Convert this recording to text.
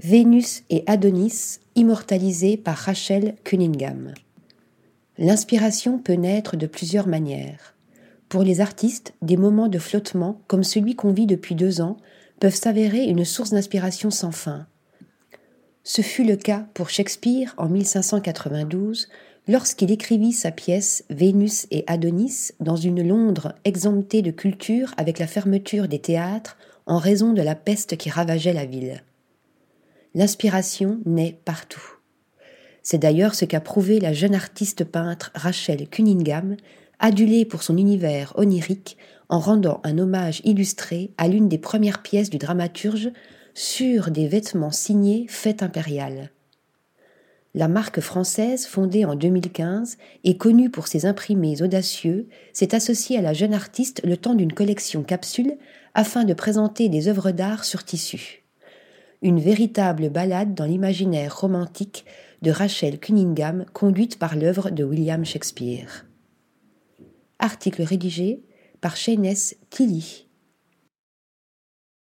Vénus et Adonis, immortalisés par Rachel Cunningham. L'inspiration peut naître de plusieurs manières. Pour les artistes, des moments de flottement, comme celui qu'on vit depuis deux ans, peuvent s'avérer une source d'inspiration sans fin. Ce fut le cas pour Shakespeare en 1592, lorsqu'il écrivit sa pièce Vénus et Adonis dans une Londres exemptée de culture avec la fermeture des théâtres en raison de la peste qui ravageait la ville. L'inspiration naît partout. C'est d'ailleurs ce qu'a prouvé la jeune artiste peintre Rachel Cunningham, adulée pour son univers onirique en rendant un hommage illustré à l'une des premières pièces du dramaturge sur des vêtements signés Fête impériale. La marque française, fondée en 2015 et connue pour ses imprimés audacieux, s'est associée à la jeune artiste le temps d'une collection capsule afin de présenter des œuvres d'art sur tissu une véritable balade dans l'imaginaire romantique de Rachel Cunningham conduite par l'œuvre de William Shakespeare. Article rédigé par Shayness Tilly.